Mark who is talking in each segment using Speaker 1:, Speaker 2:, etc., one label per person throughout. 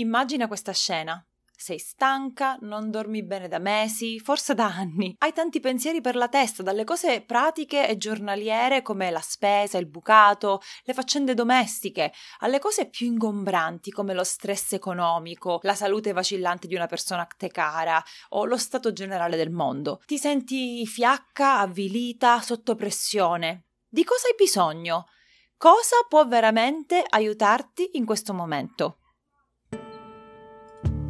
Speaker 1: Immagina questa scena. Sei stanca, non dormi bene da mesi, forse da anni. Hai tanti pensieri per la testa, dalle cose pratiche e giornaliere come la spesa, il bucato, le faccende domestiche, alle cose più ingombranti come lo stress economico, la salute vacillante di una persona a te cara o lo stato generale del mondo. Ti senti fiacca, avvilita, sotto pressione. Di cosa hai bisogno? Cosa può veramente aiutarti in questo momento?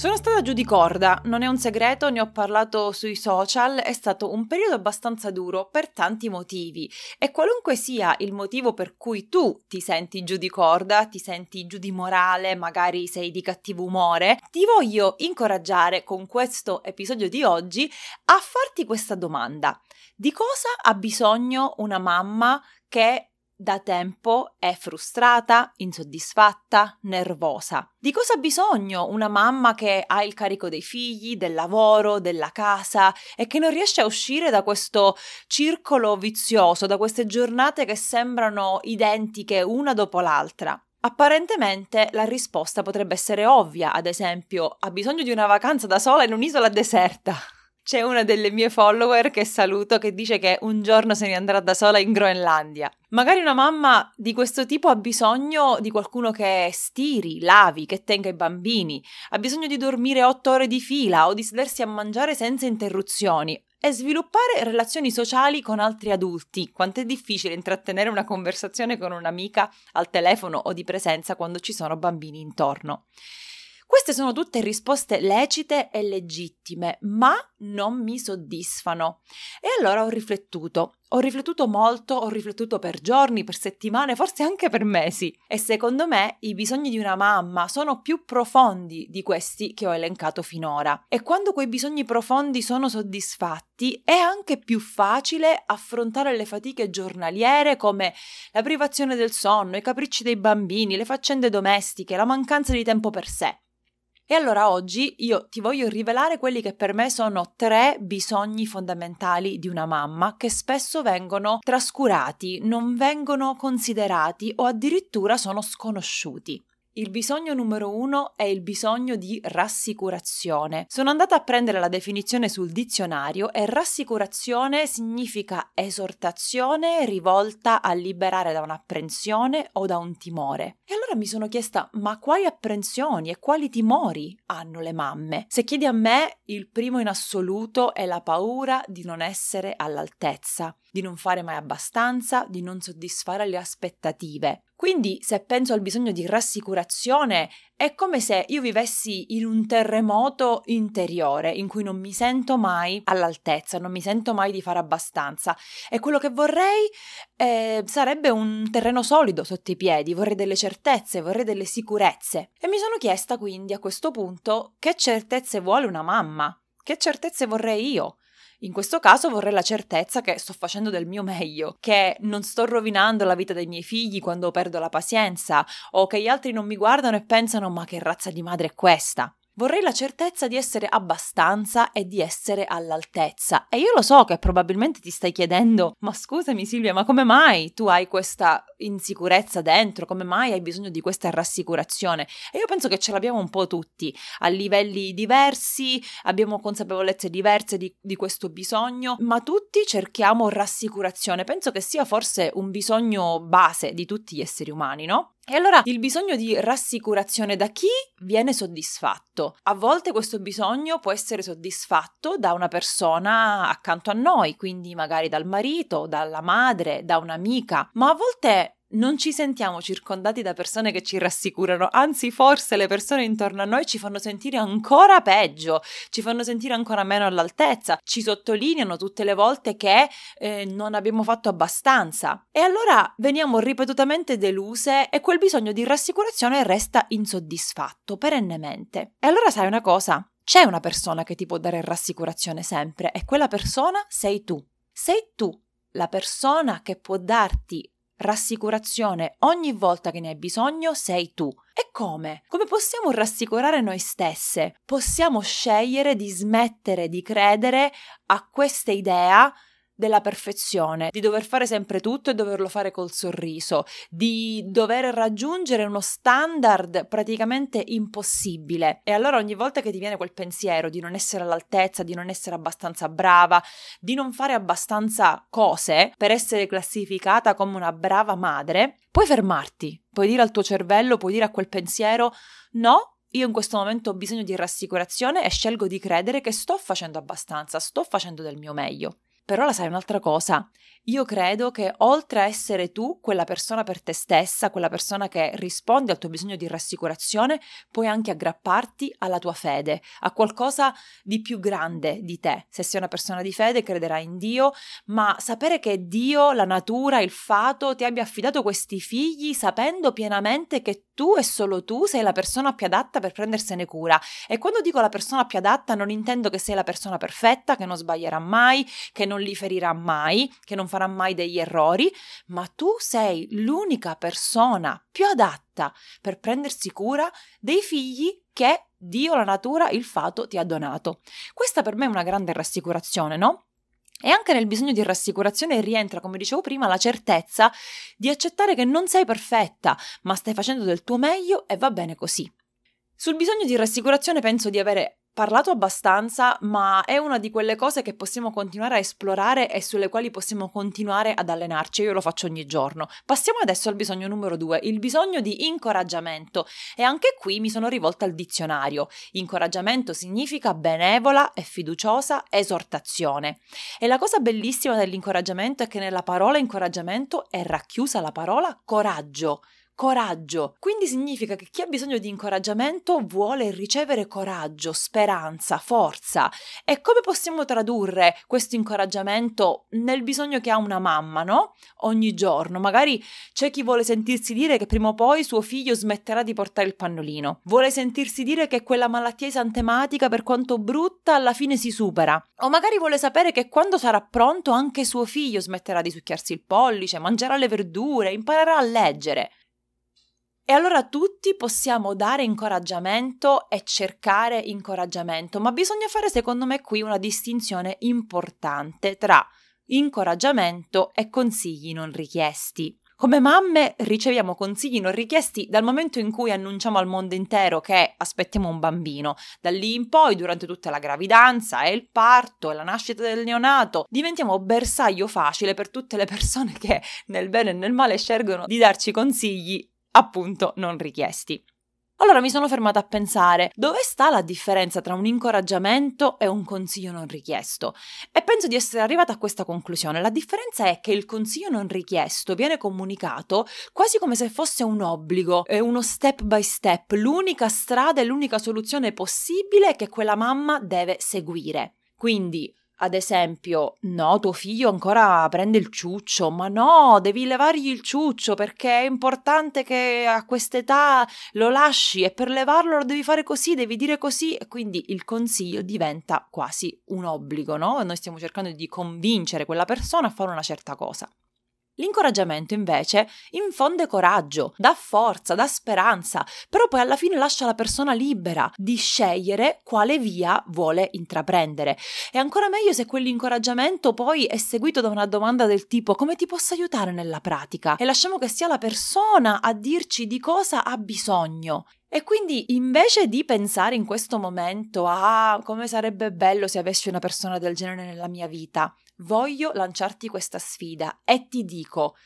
Speaker 1: Sono stata giù di corda, non è un segreto, ne ho parlato sui social, è stato un periodo abbastanza duro per tanti motivi e qualunque sia il motivo per cui tu ti senti giù di corda, ti senti giù di morale, magari sei di cattivo umore, ti voglio incoraggiare con questo episodio di oggi a farti questa domanda. Di cosa ha bisogno una mamma che da tempo è frustrata, insoddisfatta, nervosa. Di cosa ha bisogno una mamma che ha il carico dei figli, del lavoro, della casa e che non riesce a uscire da questo circolo vizioso, da queste giornate che sembrano identiche una dopo l'altra? Apparentemente la risposta potrebbe essere ovvia, ad esempio, ha bisogno di una vacanza da sola in un'isola deserta. C'è una delle mie follower che saluto che dice che un giorno se ne andrà da sola in Groenlandia. Magari una mamma di questo tipo ha bisogno di qualcuno che stiri, lavi, che tenga i bambini, ha bisogno di dormire otto ore di fila o di sedersi a mangiare senza interruzioni e sviluppare relazioni sociali con altri adulti. Quanto è difficile intrattenere una conversazione con un'amica al telefono o di presenza quando ci sono bambini intorno. Queste sono tutte risposte lecite e legittime, ma non mi soddisfano. E allora ho riflettuto. Ho riflettuto molto, ho riflettuto per giorni, per settimane, forse anche per mesi. E secondo me i bisogni di una mamma sono più profondi di questi che ho elencato finora. E quando quei bisogni profondi sono soddisfatti, è anche più facile affrontare le fatiche giornaliere come la privazione del sonno, i capricci dei bambini, le faccende domestiche, la mancanza di tempo per sé. E allora oggi io ti voglio rivelare quelli che per me sono tre bisogni fondamentali di una mamma che spesso vengono trascurati, non vengono considerati o addirittura sono sconosciuti. Il bisogno numero uno è il bisogno di rassicurazione. Sono andata a prendere la definizione sul dizionario e rassicurazione significa esortazione rivolta a liberare da un'apprensione o da un timore. E allora mi sono chiesta, ma quali apprensioni e quali timori hanno le mamme? Se chiedi a me, il primo in assoluto è la paura di non essere all'altezza, di non fare mai abbastanza, di non soddisfare le aspettative. Quindi, se penso al bisogno di rassicurazione, è come se io vivessi in un terremoto interiore in cui non mi sento mai all'altezza, non mi sento mai di fare abbastanza. E quello che vorrei eh, sarebbe un terreno solido sotto i piedi, vorrei delle certezze, vorrei delle sicurezze. E mi sono chiesta quindi a questo punto che certezze vuole una mamma, che certezze vorrei io. In questo caso vorrei la certezza che sto facendo del mio meglio, che non sto rovinando la vita dei miei figli quando perdo la pazienza, o che gli altri non mi guardano e pensano ma che razza di madre è questa. Vorrei la certezza di essere abbastanza e di essere all'altezza. E io lo so che probabilmente ti stai chiedendo: ma scusami Silvia, ma come mai tu hai questa insicurezza dentro? Come mai hai bisogno di questa rassicurazione? E io penso che ce l'abbiamo un po' tutti, a livelli diversi, abbiamo consapevolezze diverse di, di questo bisogno, ma tutti cerchiamo rassicurazione. Penso che sia forse un bisogno base di tutti gli esseri umani, no? E allora il bisogno di rassicurazione da chi viene soddisfatto? A volte questo bisogno può essere soddisfatto da una persona accanto a noi, quindi magari dal marito, dalla madre, da un'amica, ma a volte non ci sentiamo circondati da persone che ci rassicurano, anzi forse le persone intorno a noi ci fanno sentire ancora peggio, ci fanno sentire ancora meno all'altezza, ci sottolineano tutte le volte che eh, non abbiamo fatto abbastanza. E allora veniamo ripetutamente deluse e quel bisogno di rassicurazione resta insoddisfatto perennemente. E allora sai una cosa? C'è una persona che ti può dare rassicurazione sempre e quella persona sei tu. Sei tu la persona che può darti rassicurazione ogni volta che ne hai bisogno sei tu. E come? Come possiamo rassicurare noi stesse? Possiamo scegliere di smettere di credere a questa idea della perfezione, di dover fare sempre tutto e doverlo fare col sorriso, di dover raggiungere uno standard praticamente impossibile. E allora ogni volta che ti viene quel pensiero di non essere all'altezza, di non essere abbastanza brava, di non fare abbastanza cose per essere classificata come una brava madre, puoi fermarti, puoi dire al tuo cervello, puoi dire a quel pensiero no, io in questo momento ho bisogno di rassicurazione e scelgo di credere che sto facendo abbastanza, sto facendo del mio meglio. Però la sai un'altra cosa, io credo che oltre a essere tu quella persona per te stessa, quella persona che risponde al tuo bisogno di rassicurazione, puoi anche aggrapparti alla tua fede, a qualcosa di più grande di te. Se sei una persona di fede crederai in Dio, ma sapere che Dio, la natura, il fato ti abbia affidato questi figli sapendo pienamente che tu e solo tu sei la persona più adatta per prendersene cura. E quando dico la persona più adatta non intendo che sei la persona perfetta, che non sbaglierà mai, che non li ferirà mai, che non farà mai degli errori, ma tu sei l'unica persona più adatta per prendersi cura dei figli che Dio, la natura, il fato ti ha donato. Questa per me è una grande rassicurazione, no? E anche nel bisogno di rassicurazione rientra, come dicevo prima, la certezza di accettare che non sei perfetta, ma stai facendo del tuo meglio e va bene così. Sul bisogno di rassicurazione penso di avere parlato abbastanza, ma è una di quelle cose che possiamo continuare a esplorare e sulle quali possiamo continuare ad allenarci. Io lo faccio ogni giorno. Passiamo adesso al bisogno numero due, il bisogno di incoraggiamento. E anche qui mi sono rivolta al dizionario. Incoraggiamento significa benevola e fiduciosa esortazione. E la cosa bellissima dell'incoraggiamento è che nella parola incoraggiamento è racchiusa la parola coraggio coraggio. Quindi significa che chi ha bisogno di incoraggiamento vuole ricevere coraggio, speranza, forza. E come possiamo tradurre questo incoraggiamento nel bisogno che ha una mamma, no? Ogni giorno. Magari c'è chi vuole sentirsi dire che prima o poi suo figlio smetterà di portare il pannolino. Vuole sentirsi dire che quella malattia esantematica, per quanto brutta, alla fine si supera. O magari vuole sapere che quando sarà pronto anche suo figlio smetterà di succhiarsi il pollice, mangerà le verdure, imparerà a leggere. E allora tutti possiamo dare incoraggiamento e cercare incoraggiamento, ma bisogna fare secondo me qui una distinzione importante tra incoraggiamento e consigli non richiesti. Come mamme riceviamo consigli non richiesti dal momento in cui annunciamo al mondo intero che aspettiamo un bambino. Da lì in poi, durante tutta la gravidanza e il parto e la nascita del neonato, diventiamo bersaglio facile per tutte le persone che nel bene e nel male scelgono di darci consigli appunto non richiesti. Allora mi sono fermata a pensare dove sta la differenza tra un incoraggiamento e un consiglio non richiesto e penso di essere arrivata a questa conclusione. La differenza è che il consiglio non richiesto viene comunicato quasi come se fosse un obbligo, è uno step by step, l'unica strada e l'unica soluzione possibile che quella mamma deve seguire. Quindi ad esempio, no, tuo figlio ancora prende il ciuccio, ma no, devi levargli il ciuccio perché è importante che a quest'età lo lasci e per levarlo lo devi fare così, devi dire così e quindi il consiglio diventa quasi un obbligo, no? Noi stiamo cercando di convincere quella persona a fare una certa cosa. L'incoraggiamento invece infonde coraggio, dà forza, dà speranza, però poi alla fine lascia la persona libera di scegliere quale via vuole intraprendere. È ancora meglio se quell'incoraggiamento poi è seguito da una domanda del tipo come ti posso aiutare nella pratica e lasciamo che sia la persona a dirci di cosa ha bisogno. E quindi invece di pensare in questo momento a ah, come sarebbe bello se avessi una persona del genere nella mia vita, voglio lanciarti questa sfida e ti dico,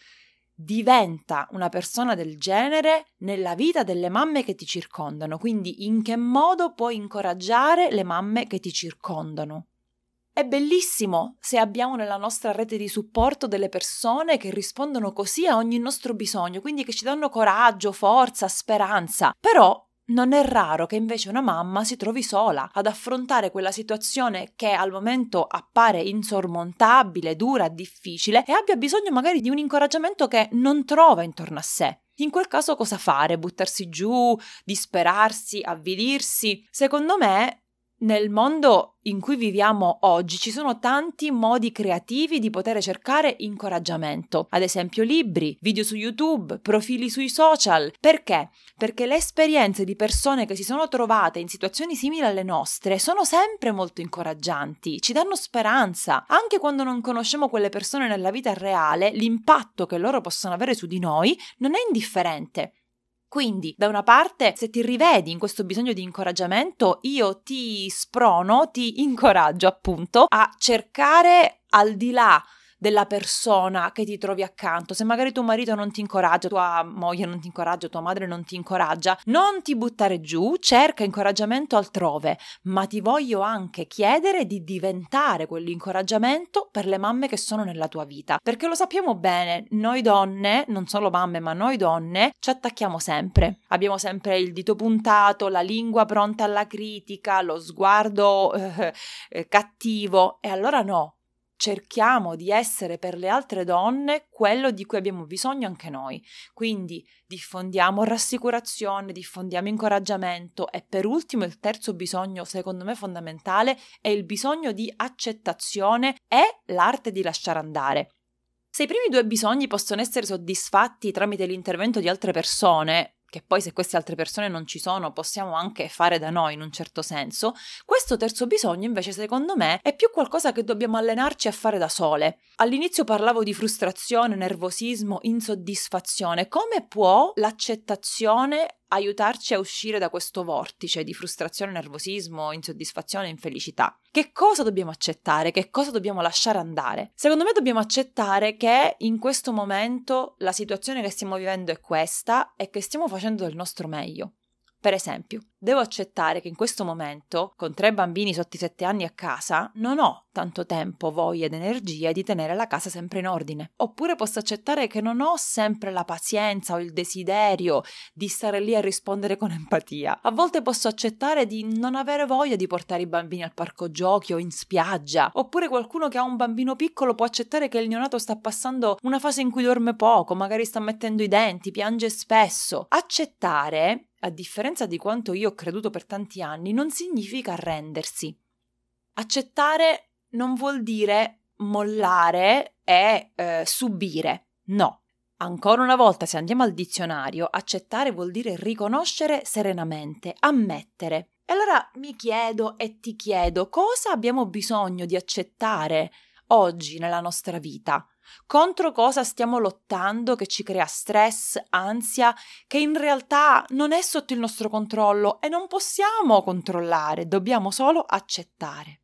Speaker 1: diventa una persona del genere nella vita delle mamme che ti circondano, quindi in che modo puoi incoraggiare le mamme che ti circondano. È bellissimo se abbiamo nella nostra rete di supporto delle persone che rispondono così a ogni nostro bisogno, quindi che ci danno coraggio, forza, speranza. Però non è raro che invece una mamma si trovi sola ad affrontare quella situazione che al momento appare insormontabile, dura, difficile e abbia bisogno magari di un incoraggiamento che non trova intorno a sé. In quel caso cosa fare? Buttarsi giù, disperarsi, avvilirsi? Secondo me nel mondo in cui viviamo oggi ci sono tanti modi creativi di poter cercare incoraggiamento, ad esempio libri, video su YouTube, profili sui social. Perché? Perché le esperienze di persone che si sono trovate in situazioni simili alle nostre sono sempre molto incoraggianti, ci danno speranza. Anche quando non conosciamo quelle persone nella vita reale, l'impatto che loro possono avere su di noi non è indifferente. Quindi, da una parte, se ti rivedi in questo bisogno di incoraggiamento, io ti sprono, ti incoraggio appunto a cercare al di là della persona che ti trovi accanto. Se magari tuo marito non ti incoraggia, tua moglie non ti incoraggia, tua madre non ti incoraggia, non ti buttare giù, cerca incoraggiamento altrove, ma ti voglio anche chiedere di diventare quell'incoraggiamento per le mamme che sono nella tua vita. Perché lo sappiamo bene, noi donne, non solo mamme, ma noi donne, ci attacchiamo sempre. Abbiamo sempre il dito puntato, la lingua pronta alla critica, lo sguardo eh, eh, cattivo e allora no, cerchiamo di essere per le altre donne quello di cui abbiamo bisogno anche noi. Quindi diffondiamo rassicurazione, diffondiamo incoraggiamento e per ultimo il terzo bisogno, secondo me fondamentale, è il bisogno di accettazione e l'arte di lasciare andare. Se i primi due bisogni possono essere soddisfatti tramite l'intervento di altre persone, che poi se queste altre persone non ci sono possiamo anche fare da noi in un certo senso, questo terzo bisogno invece secondo me è più qualcosa che dobbiamo allenarci a fare da sole. All'inizio parlavo di frustrazione, nervosismo, insoddisfazione. Come può l'accettazione aiutarci a uscire da questo vortice di frustrazione, nervosismo, insoddisfazione, infelicità. Che cosa dobbiamo accettare? Che cosa dobbiamo lasciare andare? Secondo me dobbiamo accettare che in questo momento la situazione che stiamo vivendo è questa e che stiamo facendo del nostro meglio. Per esempio, devo accettare che in questo momento, con tre bambini sotto i sette anni a casa, non ho tanto tempo, voglia ed energia di tenere la casa sempre in ordine. Oppure posso accettare che non ho sempre la pazienza o il desiderio di stare lì a rispondere con empatia. A volte posso accettare di non avere voglia di portare i bambini al parco giochi o in spiaggia. Oppure qualcuno che ha un bambino piccolo può accettare che il neonato sta passando una fase in cui dorme poco, magari sta mettendo i denti, piange spesso. Accettare a differenza di quanto io ho creduto per tanti anni, non significa arrendersi. Accettare non vuol dire mollare e eh, subire, no. Ancora una volta, se andiamo al dizionario, accettare vuol dire riconoscere serenamente, ammettere. E allora mi chiedo e ti chiedo cosa abbiamo bisogno di accettare oggi nella nostra vita? Contro cosa stiamo lottando che ci crea stress, ansia, che in realtà non è sotto il nostro controllo e non possiamo controllare, dobbiamo solo accettare.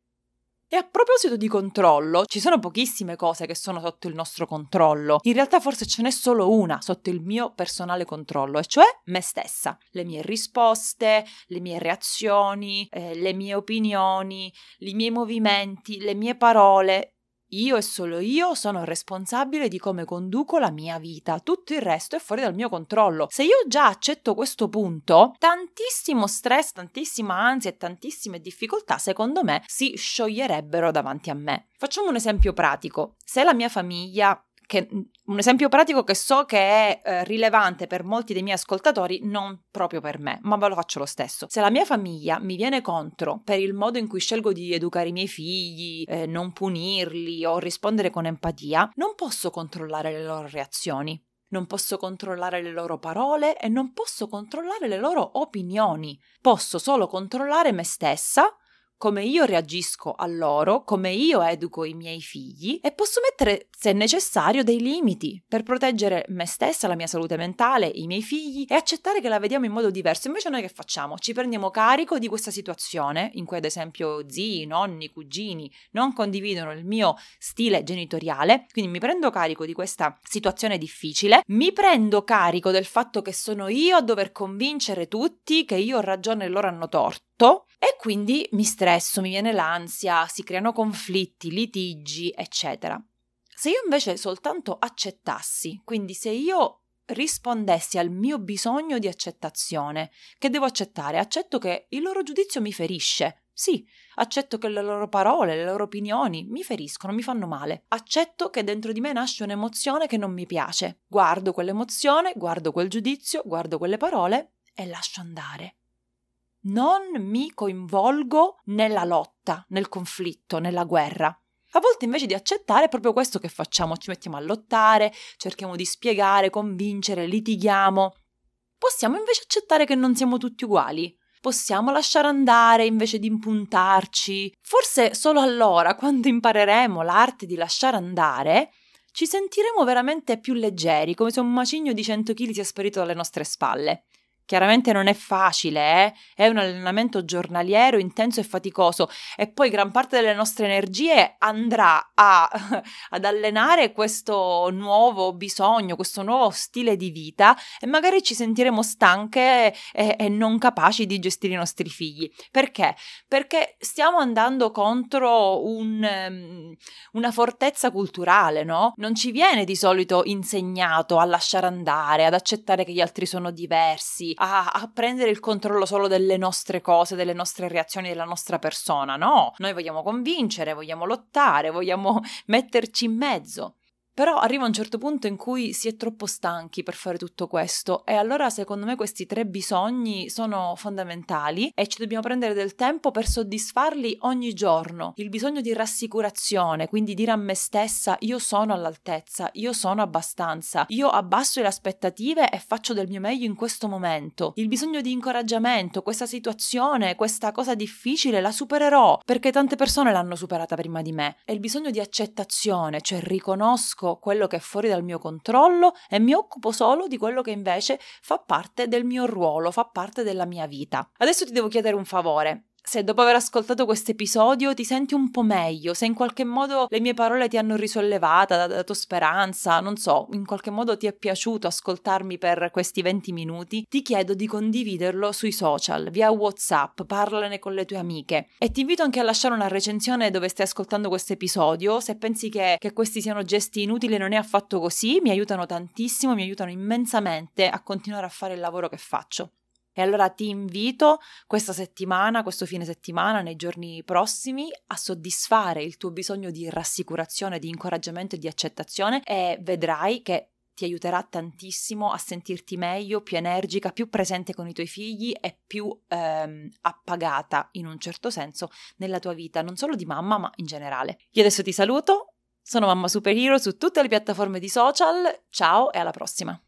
Speaker 1: E a proposito di controllo, ci sono pochissime cose che sono sotto il nostro controllo. In realtà forse ce n'è solo una sotto il mio personale controllo, e cioè me stessa. Le mie risposte, le mie reazioni, eh, le mie opinioni, i miei movimenti, le mie parole. Io e solo io sono responsabile di come conduco la mia vita, tutto il resto è fuori dal mio controllo. Se io già accetto questo punto, tantissimo stress, tantissima ansia e tantissime difficoltà, secondo me, si scioglierebbero davanti a me. Facciamo un esempio pratico. Se la mia famiglia che, un esempio pratico che so che è eh, rilevante per molti dei miei ascoltatori, non proprio per me, ma ve lo faccio lo stesso. Se la mia famiglia mi viene contro per il modo in cui scelgo di educare i miei figli, eh, non punirli o rispondere con empatia, non posso controllare le loro reazioni. Non posso controllare le loro parole e non posso controllare le loro opinioni. Posso solo controllare me stessa come io reagisco a loro, come io educo i miei figli e posso mettere, se necessario, dei limiti per proteggere me stessa, la mia salute mentale, i miei figli e accettare che la vediamo in modo diverso. Invece noi che facciamo? Ci prendiamo carico di questa situazione in cui ad esempio zii, nonni, cugini non condividono il mio stile genitoriale, quindi mi prendo carico di questa situazione difficile, mi prendo carico del fatto che sono io a dover convincere tutti che io ho ragione e loro hanno torto e quindi mi stresso, mi viene l'ansia, si creano conflitti, litigi, eccetera. Se io invece soltanto accettassi, quindi se io rispondessi al mio bisogno di accettazione, che devo accettare, accetto che il loro giudizio mi ferisce. Sì, accetto che le loro parole, le loro opinioni mi feriscono, mi fanno male. Accetto che dentro di me nasce un'emozione che non mi piace. Guardo quell'emozione, guardo quel giudizio, guardo quelle parole e lascio andare. Non mi coinvolgo nella lotta, nel conflitto, nella guerra. A volte invece di accettare è proprio questo che facciamo, ci mettiamo a lottare, cerchiamo di spiegare, convincere, litighiamo. Possiamo invece accettare che non siamo tutti uguali. Possiamo lasciare andare invece di impuntarci. Forse solo allora, quando impareremo l'arte di lasciare andare, ci sentiremo veramente più leggeri, come se un macigno di 100 kg sia sparito dalle nostre spalle. Chiaramente non è facile, eh? è un allenamento giornaliero intenso e faticoso e poi gran parte delle nostre energie andrà a, ad allenare questo nuovo bisogno, questo nuovo stile di vita e magari ci sentiremo stanche e, e non capaci di gestire i nostri figli. Perché? Perché stiamo andando contro un, um, una fortezza culturale, no? Non ci viene di solito insegnato a lasciare andare, ad accettare che gli altri sono diversi, a, a, prendere il controllo solo delle nostre cose, delle nostre reazioni, della nostra persona. No, noi vogliamo convincere, vogliamo lottare, vogliamo metterci in mezzo. Però arriva un certo punto in cui si è troppo stanchi per fare tutto questo e allora secondo me questi tre bisogni sono fondamentali e ci dobbiamo prendere del tempo per soddisfarli ogni giorno. Il bisogno di rassicurazione, quindi dire a me stessa io sono all'altezza, io sono abbastanza, io abbasso le aspettative e faccio del mio meglio in questo momento. Il bisogno di incoraggiamento, questa situazione, questa cosa difficile la supererò perché tante persone l'hanno superata prima di me. E il bisogno di accettazione, cioè riconosco quello che è fuori dal mio controllo e mi occupo solo di quello che invece fa parte del mio ruolo, fa parte della mia vita. Adesso ti devo chiedere un favore se dopo aver ascoltato questo episodio ti senti un po' meglio, se in qualche modo le mie parole ti hanno risollevata, dato speranza, non so, in qualche modo ti è piaciuto ascoltarmi per questi 20 minuti, ti chiedo di condividerlo sui social, via WhatsApp, parlane con le tue amiche e ti invito anche a lasciare una recensione dove stai ascoltando questo episodio, se pensi che, che questi siano gesti inutili non è affatto così, mi aiutano tantissimo, mi aiutano immensamente a continuare a fare il lavoro che faccio. E allora ti invito questa settimana, questo fine settimana, nei giorni prossimi, a soddisfare il tuo bisogno di rassicurazione, di incoraggiamento e di accettazione e vedrai che ti aiuterà tantissimo a sentirti meglio, più energica, più presente con i tuoi figli e più ehm, appagata in un certo senso nella tua vita, non solo di mamma, ma in generale. Io adesso ti saluto, sono Mamma Superhero su tutte le piattaforme di social, ciao e alla prossima!